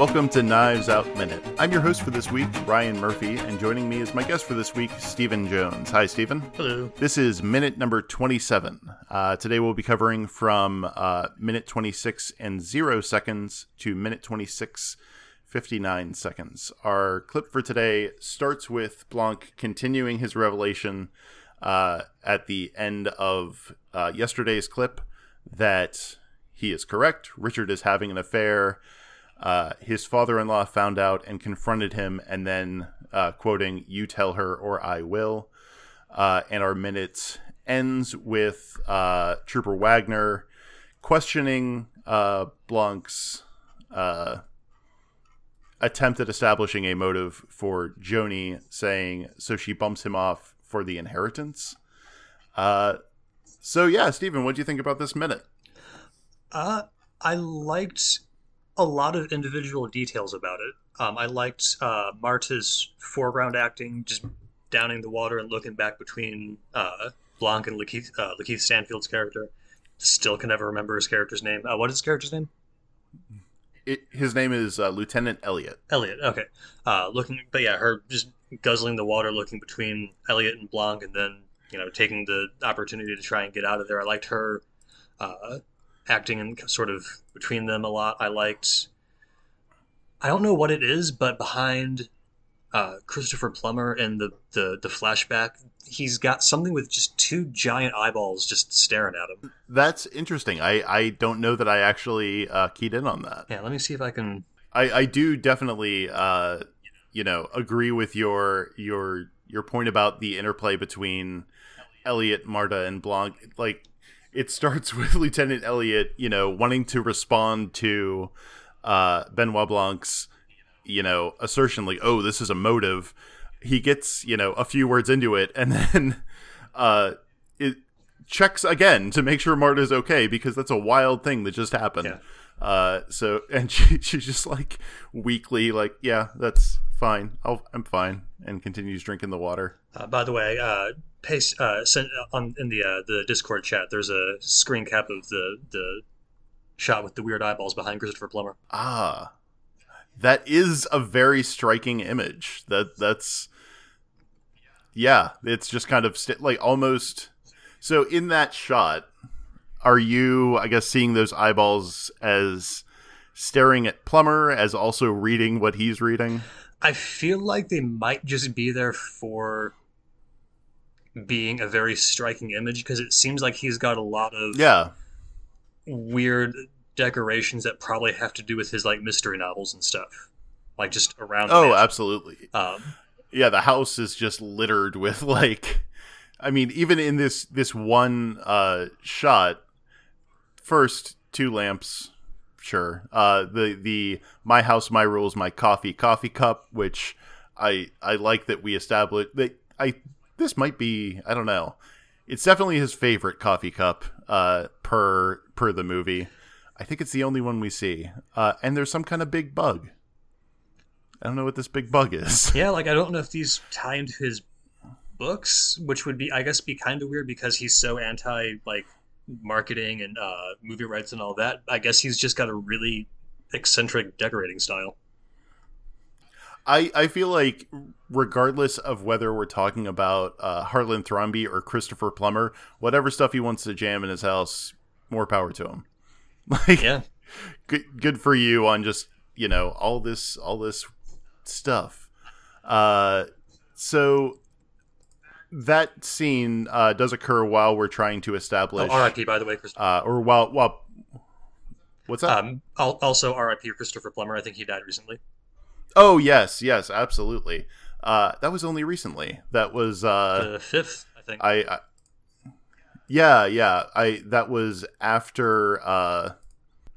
Welcome to Knives Out Minute. I'm your host for this week, Ryan Murphy, and joining me is my guest for this week, Stephen Jones. Hi, Stephen. Hello. This is minute number 27. Uh, today we'll be covering from uh, minute 26 and 0 seconds to minute 26 59 seconds. Our clip for today starts with Blanc continuing his revelation uh, at the end of uh, yesterday's clip that he is correct. Richard is having an affair uh, his father-in-law found out and confronted him, and then uh, quoting, "You tell her, or I will." Uh, and our minute ends with uh, Trooper Wagner questioning uh, Blanc's uh, attempt at establishing a motive for Joni, saying, "So she bumps him off for the inheritance." so yeah, Stephen, what do you think about this minute? Uh, I liked a lot of individual details about it. Um, I liked uh, Marta's foreground acting, just downing the water and looking back between uh, Blanc and Lakeith, uh, Lakeith Stanfield's character. Still can never remember his character's name. Uh, what is his character's name? It, his name is uh, Lieutenant Elliott. Elliott. Okay. Uh, looking, but yeah, her just guzzling the water, looking between Elliott and Blanc, and then you know taking the opportunity to try and get out of there. I liked her uh, acting and sort of between them a lot. I liked. I don't know what it is, but behind uh, Christopher Plummer and the, the the flashback, he's got something with just two giant eyeballs just staring at him. That's interesting. I I don't know that I actually uh, keyed in on that. Yeah, let me see if I can. I I do definitely uh, you know agree with your your your point about the interplay between Elliott, Marta, and Blanc. Like it starts with Lieutenant Elliott, you know, wanting to respond to uh, Benoit Blanc's, you know, assertion like, "Oh, this is a motive." He gets, you know, a few words into it, and then uh, it checks again to make sure Marta's okay because that's a wild thing that just happened. Yeah. Uh, so and she she's just like weakly like, "Yeah, that's fine. i am fine," and continues drinking the water. Uh, by the way, uh, paste uh, sent uh, on in the uh, the Discord chat. There's a screen cap of the the shot with the weird eyeballs behind Christopher Plummer. Ah, that is a very striking image. That that's yeah, it's just kind of st- like almost. So in that shot, are you, I guess, seeing those eyeballs as staring at Plummer, as also reading what he's reading? I feel like they might just be there for being a very striking image because it seems like he's got a lot of yeah. weird decorations that probably have to do with his like mystery novels and stuff like just around oh absolutely. Um, yeah the house is just littered with like i mean even in this this one uh shot first two lamps sure uh the the my house my rules my coffee coffee cup which i i like that we established that i this might be I don't know. It's definitely his favorite coffee cup uh, per per the movie. I think it's the only one we see. Uh, and there's some kind of big bug. I don't know what this big bug is. Yeah, like I don't know if these tie into his books, which would be I guess be kind of weird because he's so anti like marketing and uh, movie rights and all that. I guess he's just got a really eccentric decorating style. I, I feel like regardless of whether we're talking about uh, Harlan Thrombey or Christopher Plummer, whatever stuff he wants to jam in his house, more power to him. Like, yeah, good good for you on just you know all this all this stuff. Uh, so that scene uh, does occur while we're trying to establish. Oh, R.I.P. By the way, Christopher. Uh, or while while. What's that? Um, also, R.I.P. Christopher Plummer. I think he died recently. Oh yes, yes, absolutely. Uh, that was only recently. That was uh, the fifth, I think. I, I, yeah, yeah. I that was after. Uh,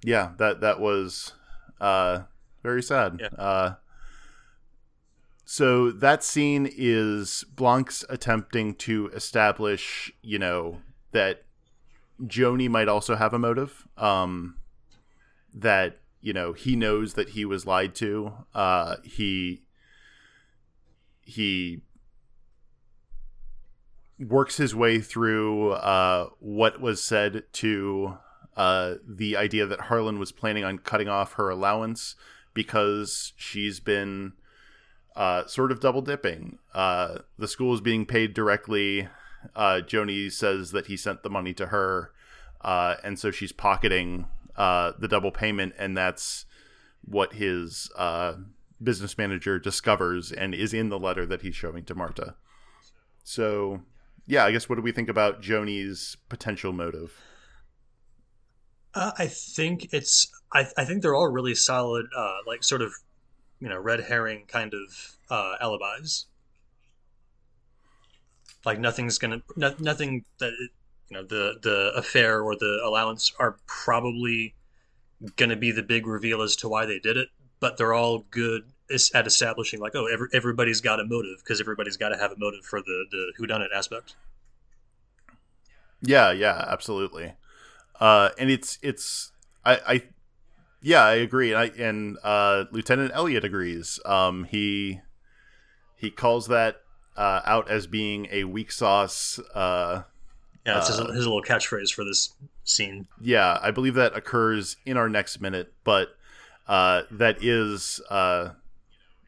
yeah, that that was. Uh, very sad. Yeah. Uh, so that scene is Blanc's attempting to establish, you know, that Joni might also have a motive. Um, that you know he knows that he was lied to. Uh, he he works his way through uh, what was said to uh, the idea that Harlan was planning on cutting off her allowance because she's been uh, sort of double dipping. Uh, the school is being paid directly. Uh, Joni says that he sent the money to her, uh, and so she's pocketing uh, the double payment, and that's what his uh, business manager discovers and is in the letter that he's showing to Marta. So, yeah, I guess what do we think about Joni's potential motive? I think it's. I, I think they're all really solid, like sort of, you know, red herring kind of uh, alibis. Like nothing's gonna, no, nothing that you know the the affair or the allowance are probably gonna be the big reveal as to why they did it. But they're all good at establishing like, oh, every, everybody's got a motive because everybody's got to have a motive for the the who done it aspect. Yeah, yeah, absolutely. Uh, and it's it's I, I yeah I agree and I, and uh, Lieutenant Elliott agrees. Um, he he calls that uh, out as being a weak sauce. Uh, yeah, it's his, his little catchphrase for this scene. Yeah, I believe that occurs in our next minute, but uh, that is uh,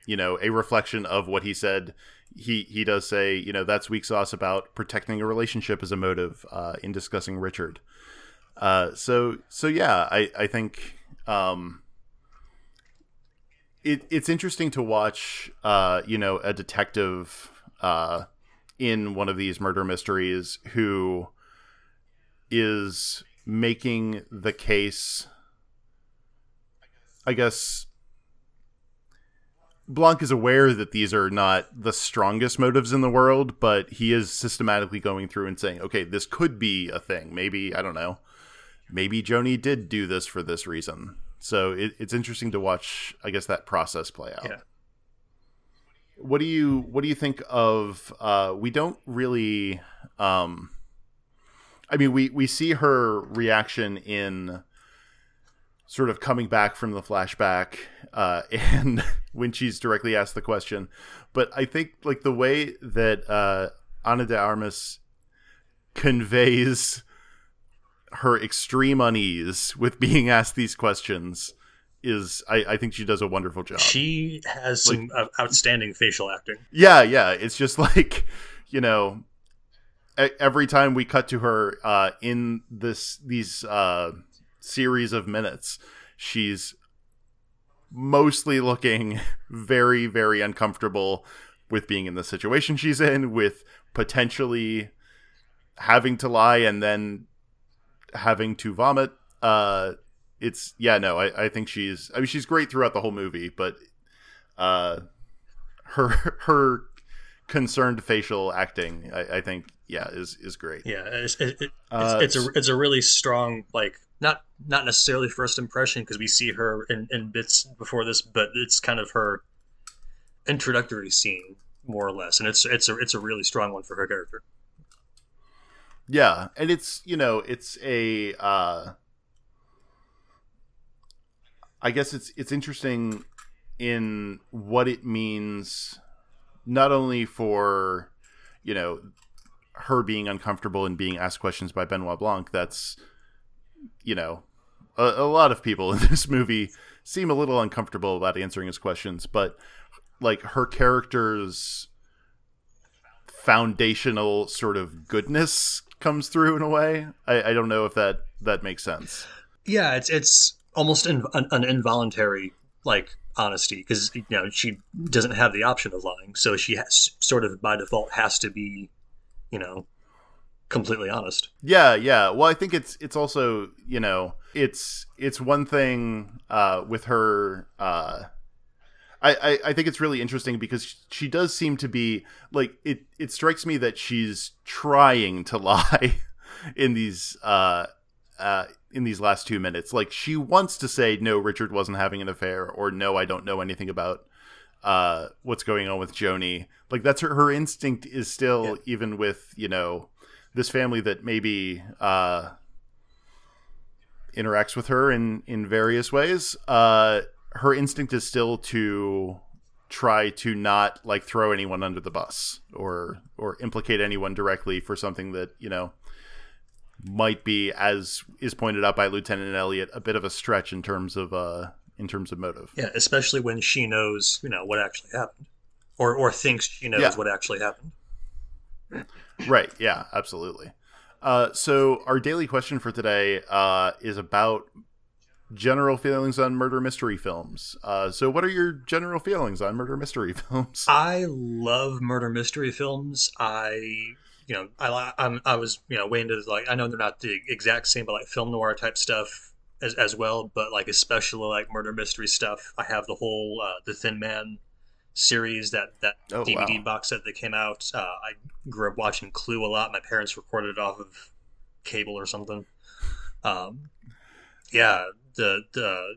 you know a reflection of what he said. He he does say you know that's weak sauce about protecting a relationship as a motive uh, in discussing Richard. Uh, so so yeah, I I think um, it it's interesting to watch. Uh, you know, a detective uh, in one of these murder mysteries who is making the case. I guess Blanc is aware that these are not the strongest motives in the world, but he is systematically going through and saying, okay, this could be a thing. Maybe, I don't know maybe Joni did do this for this reason. So it, it's interesting to watch, I guess, that process play out. Yeah. What do you What do you think of? Uh, we don't really. Um, I mean, we we see her reaction in sort of coming back from the flashback, uh, and when she's directly asked the question. But I think like the way that uh, Ana de Armas conveys her extreme unease with being asked these questions is I, I think she does a wonderful job. She has like, some outstanding facial acting. Yeah, yeah. It's just like, you know, every time we cut to her uh, in this these uh, series of minutes, she's mostly looking very, very uncomfortable with being in the situation she's in, with potentially having to lie and then having to vomit. Uh, it's yeah, no, I, I think she's. I mean, she's great throughout the whole movie, but uh, her her concerned facial acting, I, I think, yeah, is is great. Yeah, it's, it, it, uh, it's, it's a it's a really strong like not not necessarily first impression because we see her in, in bits before this, but it's kind of her introductory scene more or less, and it's it's a it's a really strong one for her character. Yeah, and it's you know it's a uh, I guess it's it's interesting in what it means not only for you know her being uncomfortable and being asked questions by Benoit Blanc that's you know a, a, lot of people in this movie seem a little uncomfortable about answering his questions but like her character's foundational sort of goodness comes through in a way. I, I don't know if that that makes sense. Yeah, it's it's almost in, an, an involuntary like honesty because you know she doesn't have the option of lying, so she has, sort of by default has to be, you know, completely honest. Yeah, yeah. Well, I think it's it's also you know it's it's one thing uh, with her. Uh, I, I, think it's really interesting because she does seem to be like it. It strikes me that she's trying to lie in these uh, uh, in these last two minutes. Like she wants to say no, Richard wasn't having an affair, or no, I don't know anything about uh, what's going on with Joni. Like that's her her instinct is still yeah. even with you know this family that maybe uh, interacts with her in in various ways. Uh, her instinct is still to try to not like throw anyone under the bus or or implicate anyone directly for something that you know might be as is pointed out by Lieutenant Elliott a bit of a stretch in terms of uh in terms of motive. Yeah, especially when she knows, you know, what actually happened. Or or thinks she knows yeah. what actually happened. right, yeah, absolutely. Uh, so our daily question for today uh, is about general feelings on murder mystery films. Uh, so, what are your general feelings on murder mystery films? I love murder mystery films. I, you know, I I'm, I was you know way into like I know they're not the exact same, but like film noir type stuff as, as well, but like especially like murder mystery stuff. I have the whole uh, the Thin Man series that that oh, DVD wow. box set that came out. Uh, I grew up watching Clue a lot. My parents recorded it off of cable or something. Um, yeah, the the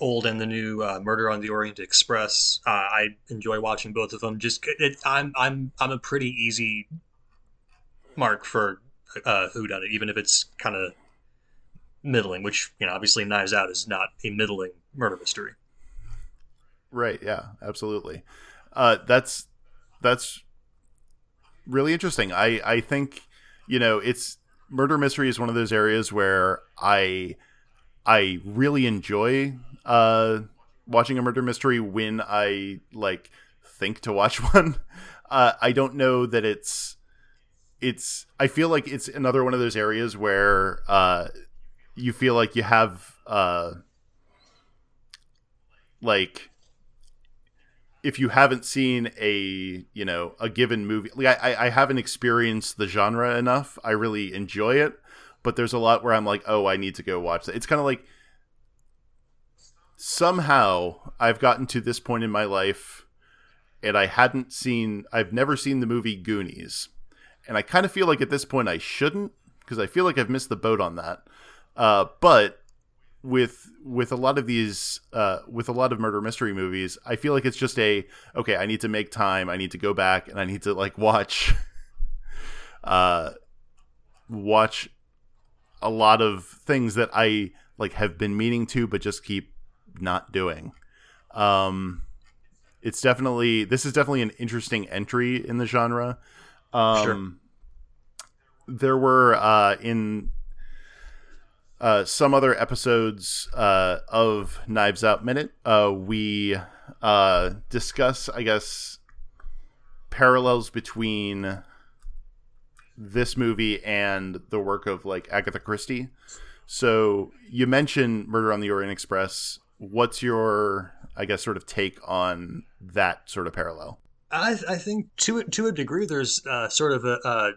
old and the new uh, Murder on the Orient Express. Uh, I enjoy watching both of them. Just it, I'm I'm I'm a pretty easy mark for uh, who done it, even if it's kind of middling, which you know obviously Knives Out is not a middling murder mystery. Right. Yeah. Absolutely. Uh, that's that's really interesting. I I think you know it's murder mystery is one of those areas where I I really enjoy uh, watching a murder mystery when I like think to watch one. Uh, I don't know that it's it's. I feel like it's another one of those areas where uh, you feel like you have uh like if you haven't seen a you know a given movie like I, I haven't experienced the genre enough i really enjoy it but there's a lot where i'm like oh i need to go watch that it's kind of like somehow i've gotten to this point in my life and i hadn't seen i've never seen the movie goonies and i kind of feel like at this point i shouldn't because i feel like i've missed the boat on that uh, but with with a lot of these uh, with a lot of murder mystery movies, I feel like it's just a okay. I need to make time. I need to go back and I need to like watch, uh, watch a lot of things that I like have been meaning to, but just keep not doing. Um, it's definitely this is definitely an interesting entry in the genre. Um, sure. There were uh, in uh, some other episodes uh, of Knives Out Minute, uh, we uh, discuss, I guess, parallels between this movie and the work of like Agatha Christie. So you mentioned Murder on the Orient Express. What's your, I guess, sort of take on that sort of parallel? I, I think to to a degree, there's uh, sort of a, a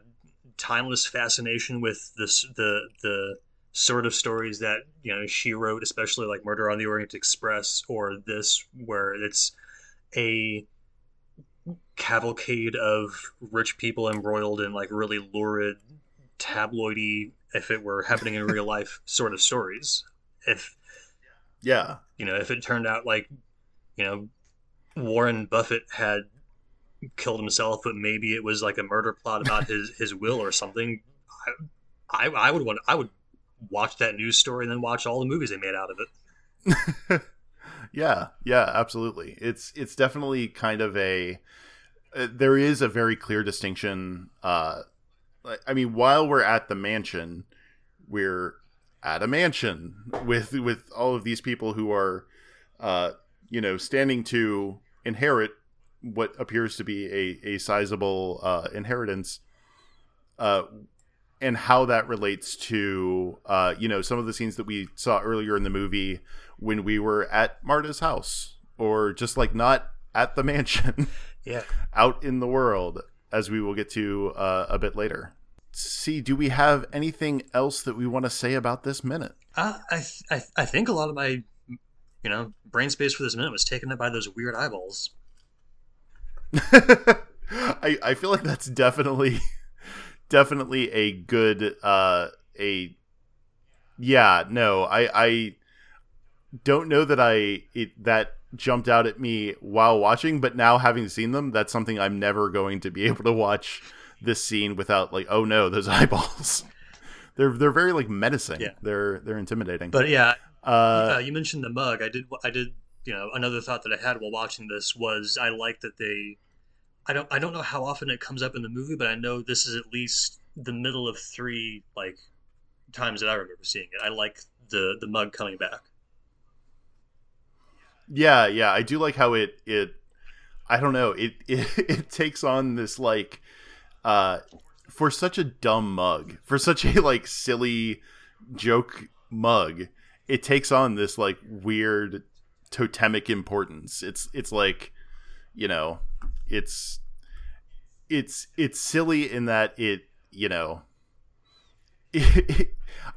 timeless fascination with this the the sort of stories that you know she wrote, especially like Murder on the Orient Express or this, where it's a cavalcade of rich people embroiled in like really lurid, tabloidy, if it were happening in real life, sort of stories. If yeah, you know, if it turned out like you know Warren Buffett had killed himself, but maybe it was like a murder plot about his his will or something. I, I, I would want I would watch that news story and then watch all the movies they made out of it. yeah, yeah, absolutely. It's it's definitely kind of a uh, there is a very clear distinction. Uh, I mean, while we're at the mansion, we're at a mansion with with all of these people who are, uh, you know, standing to inherit what appears to be a a sizable uh, inheritance. Uh, and how that relates to uh, you know some of the scenes that we saw earlier in the movie when we were at Marta's house or just like not at the mansion yeah. out in the world as we will get to uh, a bit later. See do we have anything else that we want to say about this minute? Uh, I, th- I, th- I think a lot of my you know brain space for this minute was taken up by those weird eyeballs. I, I feel like that's definitely definitely a good uh, a yeah, no, I I don't know that I it that jumped out at me while watching, but now having seen them, that's something I'm never going to be able to watch this scene without like, oh no, those eyeballs. they're they're very like menacing. Yeah. They're they're intimidating. But yeah, uh, uh, you mentioned the mug. I did. I did. You know, another thought that I had while watching this was I like that they. I don't. I don't know how often it comes up in the movie, but I know this is at least the middle of three like times that I remember seeing it. I like the the mug coming back. Yeah, yeah, I do like how it it I don't know, it it, it takes on this like uh for such a dumb mug, for such a like silly joke mug, it takes on this like weird totemic importance. It's it's like, you know, it's it's it's silly in that it, you know, I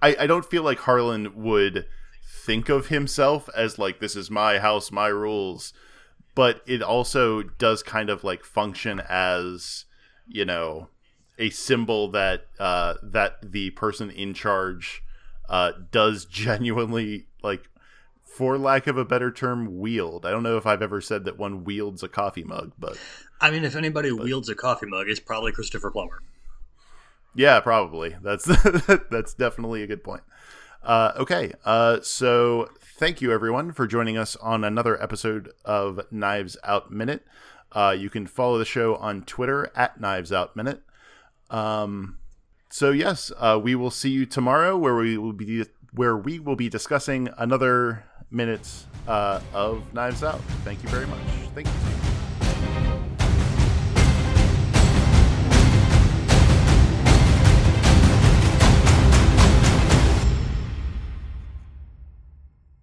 I don't feel like Harlan would think of himself as like this is my house, my rules, but it also does kind of like function as, you know, a symbol that uh that the person in charge uh does genuinely like for lack of a better term wield. I don't know if I've ever said that one wields a coffee mug, but I mean, if anybody wields a coffee mug, it's probably Christopher Plummer. Yeah, probably. That's that's definitely a good point. Uh, okay, uh, so thank you everyone for joining us on another episode of Knives Out Minute. Uh, you can follow the show on Twitter at Knives Out Minute. Um, so yes, uh, we will see you tomorrow, where we will be where we will be discussing another minute uh, of Knives Out. Thank you very much. Thank you.